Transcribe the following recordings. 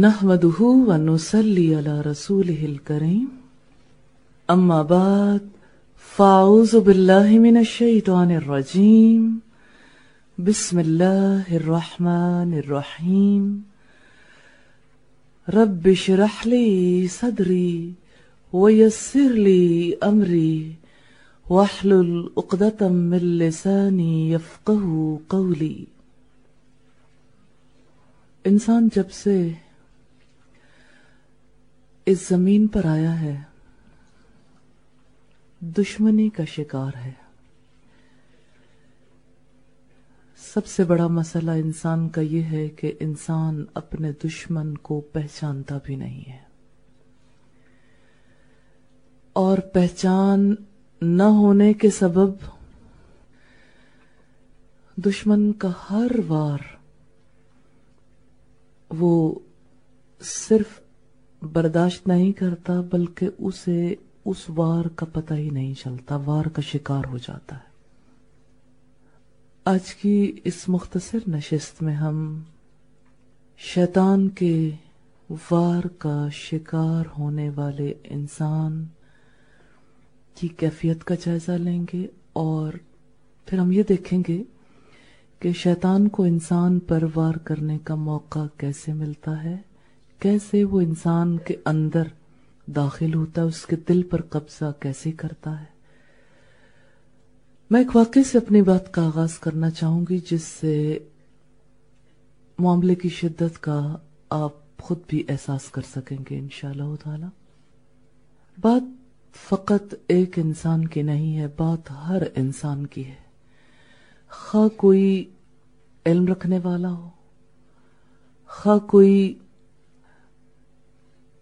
نحمده ونصلي على رسوله الكريم. أما بعد فأعوذ بالله من الشيطان الرجيم. بسم الله الرحمن الرحيم. رب اشرح لي صدري ويسر لي أمري واحلل عقدة من لساني يفقه قولي. إنسان جب سے اس زمین پر آیا ہے۔ دشمنی کا شکار ہے۔ سب سے بڑا مسئلہ انسان کا یہ ہے کہ انسان اپنے دشمن کو پہچانتا بھی نہیں ہے۔ اور پہچان نہ ہونے کے سبب دشمن کا ہر وار وہ صرف برداشت نہیں کرتا بلکہ اسے اس وار کا پتہ ہی نہیں چلتا، وار کا شکار ہو جاتا ہے۔ آج کی اس مختصر نشست میں ہم شیطان کے وار کا شکار ہونے والے انسان کی کیفیت کا جائزہ لیں گے اور پھر ہم یہ دیکھیں گے کہ شیطان کو انسان پر وار کرنے کا موقع کیسے ملتا ہے۔ کیسے وہ انسان کے اندر داخل ہوتا ہے، اس کے دل پر قبضہ کیسے کرتا ہے؟ میں ایک واقعے سے اپنی بات کا آغاز کرنا چاہوں گی، جس سے معاملے کی شدت کا آپ خود بھی احساس کر سکیں گے انشاءاللہ تعالی۔ بات فقط ایک انسان کی نہیں ہے، بات ہر انسان کی ہے۔ خواہ کوئی علم رکھنے والا ہو، خواہ کوئی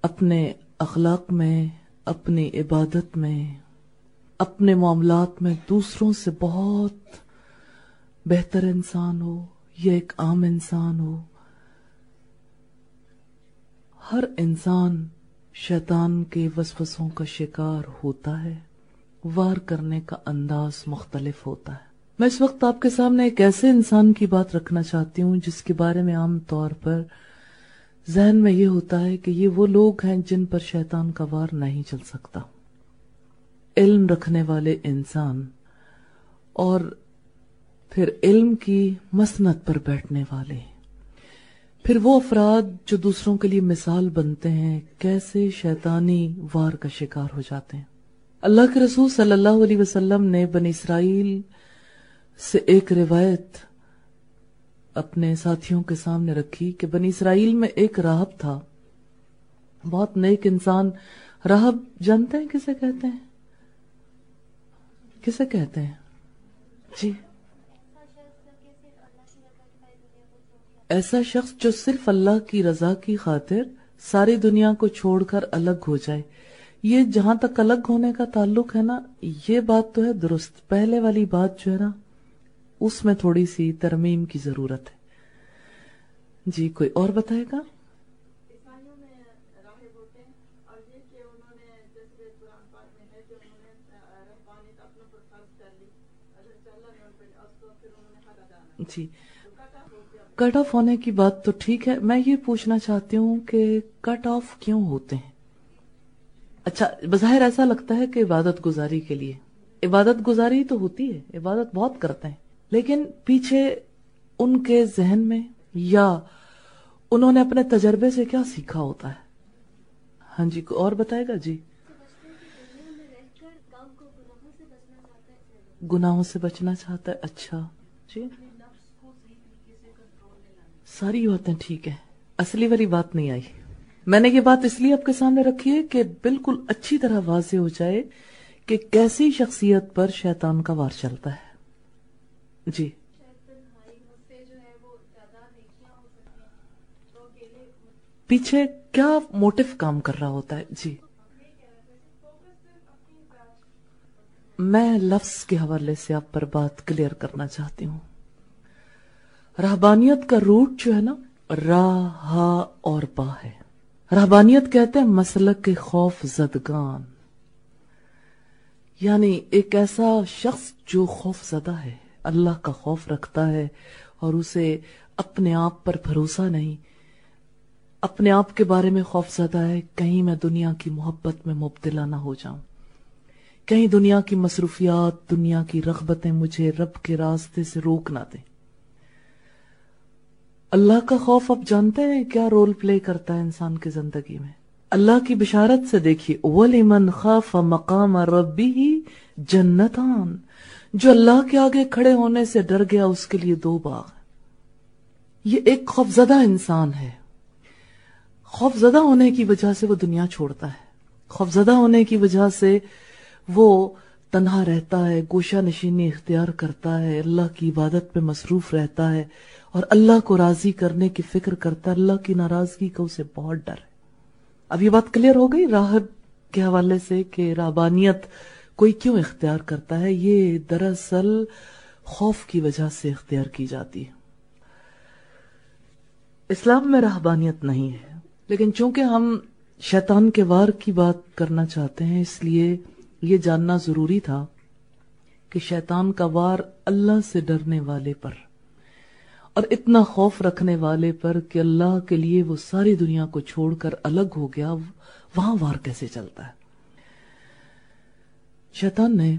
اپنے اخلاق میں، اپنی عبادت میں، اپنے معاملات میں دوسروں سے بہت بہتر انسان ہو یا ایک عام انسان ہو۔ ہر انسان شیطان کے وسوسوں کا شکار ہوتا ہے، وار کرنے کا انداز مختلف ہوتا ہے۔ میں اس وقت آپ کے سامنے ایک ایسے انسان کی بات رکھنا چاہتی ہوں جس کے بارے میں عام طور پر ذہن میں یہ ہوتا ہے کہ یہ وہ لوگ ہیں جن پر شیطان کا وار نہیں چل سکتا۔ علم رکھنے والے انسان اور پھر علم کی مسنت پر بیٹھنے والے۔ پھر وہ افراد جو دوسروں کے لیے مثال بنتے ہیں، کیسے شیطانی وار کا شکار ہو جاتے ہیں۔ اللہ کے رسول صلی اللہ علیہ وسلم نے بن اسرائیل سے ایک روایت اپنے ساتھیوں کے سامنے رکھی کہ بنی اسرائیل میں ایک راہب تھا۔ بہت نیک انسان۔ راہب جانتے ہیں کسے کہتے ہیں؟ کسے کہتے ہیں؟ جی۔ ایسا شخص جو صرف اللہ کی رضا کی خاطر ساری دنیا کو چھوڑ کر الگ ہو جائے۔ یہ جہاں تک الگ ہونے کا تعلق ہے نا، یہ بات تو ہے درست۔ پہلے والی بات جو ہے نا اس میں تھوڑی سی ترمیم کی ضرورت ہے۔ جی کوئی اور بتائے گا؟ جی۔ کٹ آف ہونے کی بات تو ٹھیک ہے۔ میں یہ پوچھنا چاہتی ہوں کہ کٹ آف کیوں ہوتے ہیں؟ اچھا بظاہر ایسا لگتا ہے کہ عبادت گزاری کے لیے۔ عبادت گزاری تو ہوتی ہے عبادت بہت کرتے ہیں۔ لیکن پیچھے ان کے ذہن میں یا انہوں نے اپنے تجربے سے کیا سیکھا ہوتا ہے؟ ہاں جی کو اور بتائے گا؟ جی۔ گناہوں سے بچنا چاہتا ہے اچھا۔ جی۔ ساری باتیں ٹھیک ہے اصلی والی بات نہیں آئی۔ میں نے یہ بات اس لیے آپ کے سامنے رکھی ہے کہ بالکل اچھی طرح واضح ہو جائے کہ کیسی شخصیت پر شیطان کا وار چلتا ہے۔ جی۔ پیچھے کیا موٹو کام کر رہا ہوتا ہے؟ جی۔ میں لفظ کے حوالے سے آپ پر بات کلیئر کرنا چاہتی ہوں۔ رہبانیت کا روٹ جو ہے نا را ہا اور با ہے۔ رہبانیت کہتے ہیں مسلک کے خوف زدگان۔ یعنی ایک ایسا شخص جو خوف زدہ ہے۔ اللہ کا خوف رکھتا ہے اور اسے اپنے آپ پر بھروسہ نہیں۔ اپنے آپ کے بارے میں خوف زدہ ہے، کہیں میں دنیا کی محبت میں مبتلا نہ ہو جاؤں۔ کہیں دنیا کی مصروفیات، دنیا کی رغبتیں مجھے رب کے راستے سے روک نہ دیں۔ اللہ کا خوف اب جانتے ہیں کیا رول پلے کرتا ہے انسان کی زندگی میں؟ اللہ کی بشارت سے دیکھیے، وَلِمَنْ خَافَ مَقَامَ رَبِّهِ جنتان۔ جو اللہ کے آگے کھڑے ہونے سے ڈر گیا، اس کے لیے دو باغ یہ ایک خوفزدہ انسان ہے۔ خوفزدہ ہونے کی وجہ سے وہ دنیا چھوڑتا ہے۔ خوفزدہ ہونے کی وجہ سے وہ تنہا رہتا ہے، گوشہ نشینی اختیار کرتا ہے، اللہ کی عبادت پہ مصروف رہتا ہے اور اللہ کو راضی کرنے کی فکر کرتا ہے۔ اللہ کی ناراضگی کا اسے بہت ڈر ہے۔ اب یہ بات کلیئر ہو گئی راہب کے حوالے سے کہ رابانیت کوئی کیوں اختیار کرتا ہے؟ یہ دراصل خوف کی وجہ سے اختیار کی جاتی ہے۔ اسلام میں رہبانیت نہیں ہے، لیکن چونکہ ہم شیطان کے وار کی بات کرنا چاہتے ہیں، اس لیے یہ جاننا ضروری تھا کہ شیطان کا وار اللہ سے ڈرنے والے پر اور اتنا خوف رکھنے والے پر کہ اللہ کے لیے وہ ساری دنیا کو چھوڑ کر الگ ہو گیا، وہاں وار کیسے چلتا ہے؟ شیطان نے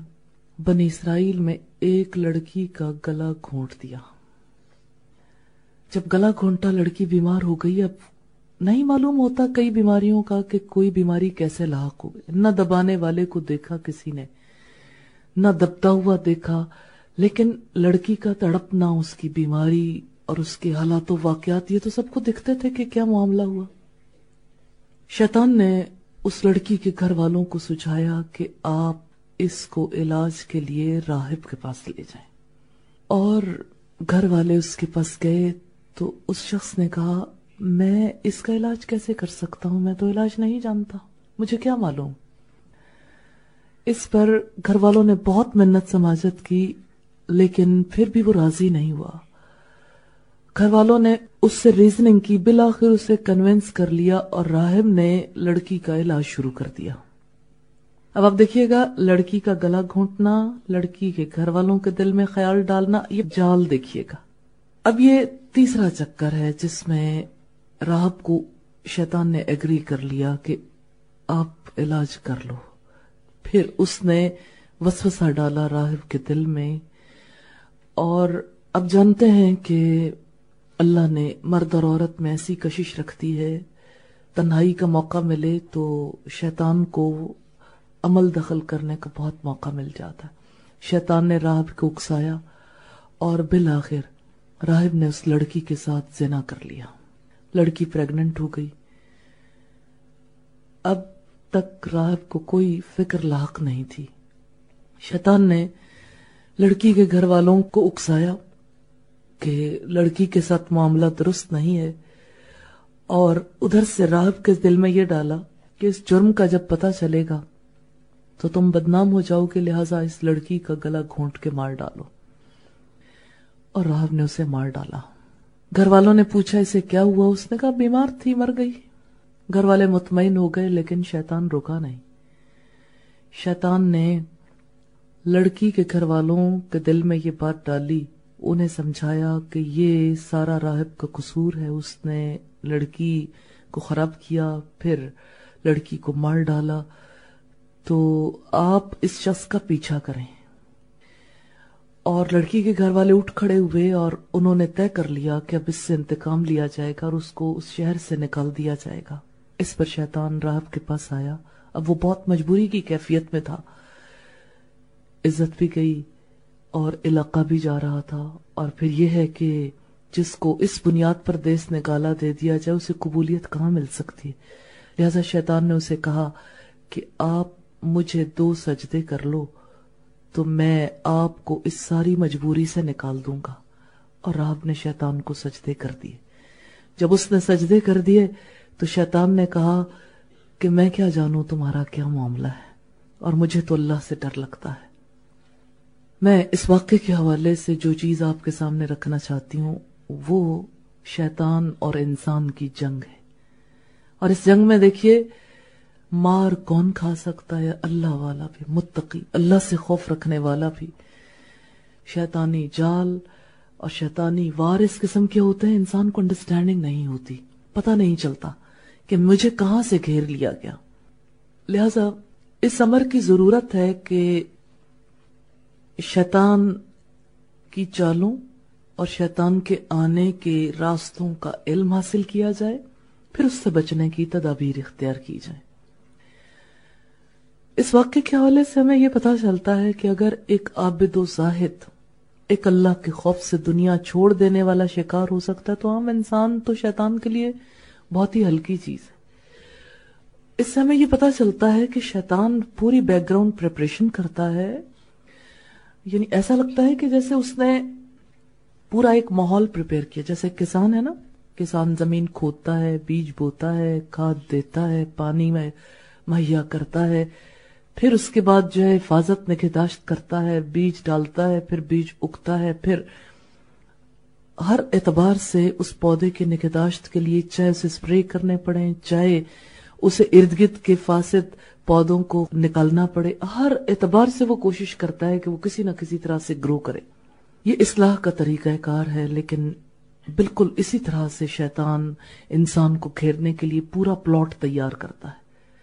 بنی اسرائیل میں ایک لڑکی کا گلا گھونٹ دیا۔ جب گلا گھونٹا لڑکی بیمار ہو گئی، اب نہیں معلوم ہوتا کئی بیماریوں کا کہ کوئی بیماری کیسے لاحق ہو گئی نہ دبانے والے کو دیکھا، کسی نے نہ دبتا ہوا دیکھا، لیکن لڑکی کا تڑپنا، اس کی بیماری اور اس کے حالات و واقعات، یہ تو سب کو دکھتے تھے کہ کیا معاملہ ہوا۔ شیطان نے اس لڑکی کے گھر والوں کو سجھایا کہ آپ اس کو علاج کے لیے راہب کے پاس لے جائیں۔ اور گھر والے اس کے پاس گئے تو اس شخص نے کہا، میں اس کا علاج کیسے کر سکتا ہوں؟ میں تو علاج نہیں جانتا۔ مجھے کیا معلوم؟ اس پر گھر والوں نے بہت محنت سماجت کی، لیکن پھر بھی وہ راضی نہیں ہوا۔ گھر والوں نے اس سے ریزننگ کی بلاخر اسے کنوینس کر لیا اور راہب نے لڑکی کا علاج شروع کر دیا۔ اب آپ دیکھیے گا، لڑکی کا گلا گھونٹنا، لڑکی کے گھر والوں کے دل میں خیال ڈالنا، یہ جال دیکھیے گا۔ اب یہ تیسرا چکر ہے جس میں راہب کو شیطان نے ایگری کر لیا کہ آپ علاج کر لو۔ پھر اس نے وسوسہ ڈالا راہب کے دل میں۔ اور اب جانتے ہیں کہ اللہ نے مرد اور عورت میں ایسی کشش رکھتی ہے، تنہائی کا موقع ملے تو شیطان کو عمل دخل کرنے کا بہت موقع مل جاتا ہے۔ شیطان نے راہب کو اکسایا اور بالآخر راہب نے اس لڑکی کے ساتھ زنا کر لیا۔ لڑکی پریگننٹ ہو گئی۔ اب تک راہب کو کوئی فکر لاحق نہیں تھی۔ شیطان نے لڑکی کے گھر والوں کو اکسایا کہ لڑکی کے ساتھ معاملہ درست نہیں ہے اور ادھر سے راہب کے دل میں یہ ڈالا کہ اس جرم کا جب پتا چلے گا تو تم بدنام ہو جاؤ کہ لہٰذا اس لڑکی کا گلا گھونٹ کے مار ڈالو۔ اور راہب نے اسے مار ڈالا۔ گھر والوں نے پوچھا، اسے کیا ہوا؟ اس نے کہا، بیمار تھی، مر گئی۔ گھر والے مطمئن ہو گئے، لیکن شیطان رکا نہیں۔ شیطان نے لڑکی کے گھر والوں کے دل میں یہ بات ڈالی، انہیں سمجھایا کہ یہ سارا راہب کا قصور ہے۔ اس نے لڑکی کو خراب کیا، پھر لڑکی کو مار ڈالا۔ تو آپ اس شخص کا پیچھا کریں۔ اور لڑکی کے گھر والے اٹھ کھڑے ہوئے اور انہوں نے طے کر لیا کہ اب اس سے انتقام لیا جائے گا اور اس کو اس شہر سے نکال دیا جائے گا۔ اس پر شیطان راہب کے پاس آیا۔ اب وہ بہت مجبوری کی کیفیت میں تھا۔ عزت بھی گئی اور علاقہ بھی جا رہا تھا۔ اور پھر یہ ہے کہ جس کو اس بنیاد پر دیس نے گالا دے دیا جائے، اسے قبولیت کہاں مل سکتی؟ ہے لہذا شیطان نے اسے کہا کہ آپ مجھے دو سجدے کر لو، تو میں آپ کو اس ساری مجبوری سے نکال دوں گا۔ اور راب نے شیطان کو سجدے کر دیے۔ جب اس نے سجدے کر دیے، تو شیطان نے کہا کہ میں کیا جانوں تمہارا کیا معاملہ ہے؟ اور مجھے تو اللہ سے ڈر لگتا ہے۔ میں اس واقعے کے حوالے سے جو چیز آپ کے سامنے رکھنا چاہتی ہوں، وہ شیطان اور انسان کی جنگ ہے۔ اور اس جنگ میں دیکھیے مار کون کھا سکتا ہے؟ اللہ والا بھی، متقی، اللہ سے خوف رکھنے والا بھی۔ شیطانی جال اور شیطانی وار اس قسم کے ہوتے ہیں، انسان کو انڈرسٹینڈنگ نہیں ہوتی پتا نہیں چلتا کہ مجھے کہاں سے گھیر لیا گیا۔ لہذا اس عمر کی ضرورت ہے کہ شیطان کی چالوں اور شیطان کے آنے کے راستوں کا علم حاصل کیا جائے، پھر اس سے بچنے کی تدابیر اختیار کی جائے اس واقعے کے حوالے سے ہمیں یہ پتا چلتا ہے کہ اگر ایک عابد و زاہد ایک اللہ کے خوف سے دنیا چھوڑ دینے والا شکار ہو سکتا ہے، تو عام انسان تو شیطان کے لیے بہت ہی ہلکی چیز ہے۔ اس سے ہمیں یہ پتا چلتا ہے کہ شیطان پوری بیک گراؤنڈ پریپریشن کرتا ہے۔ یعنی ایسا لگتا ہے کہ جیسے اس نے پورا ایک ماحول پریپیئر کیا، جیسے کسان ہے نا، کسان زمین کھودتا ہے، بیج بوتا ہے، کھاد دیتا ہے، پانی میں مہیا کرتا ہے۔ پھر اس کے بعد جو ہے حفاظت نگہداشت کرتا ہے، بیج ڈالتا ہے، پھر بیج اگتا ہے، پھر ہر اعتبار سے اس پودے کے نگہداشت کے لیے چاہے اسے اسپرے کرنے پڑے چاہے اسے ارد گرد کے فاسد پودوں کو نکالنا پڑے، ہر اعتبار سے وہ کوشش کرتا ہے کہ وہ کسی نہ کسی طرح سے گرو کرے۔ یہ اصلاح کا طریقہ کار ہے، لیکن بالکل اسی طرح سے شیطان انسان کو گھیرنے کے لیے پورا پلاٹ تیار کرتا ہے۔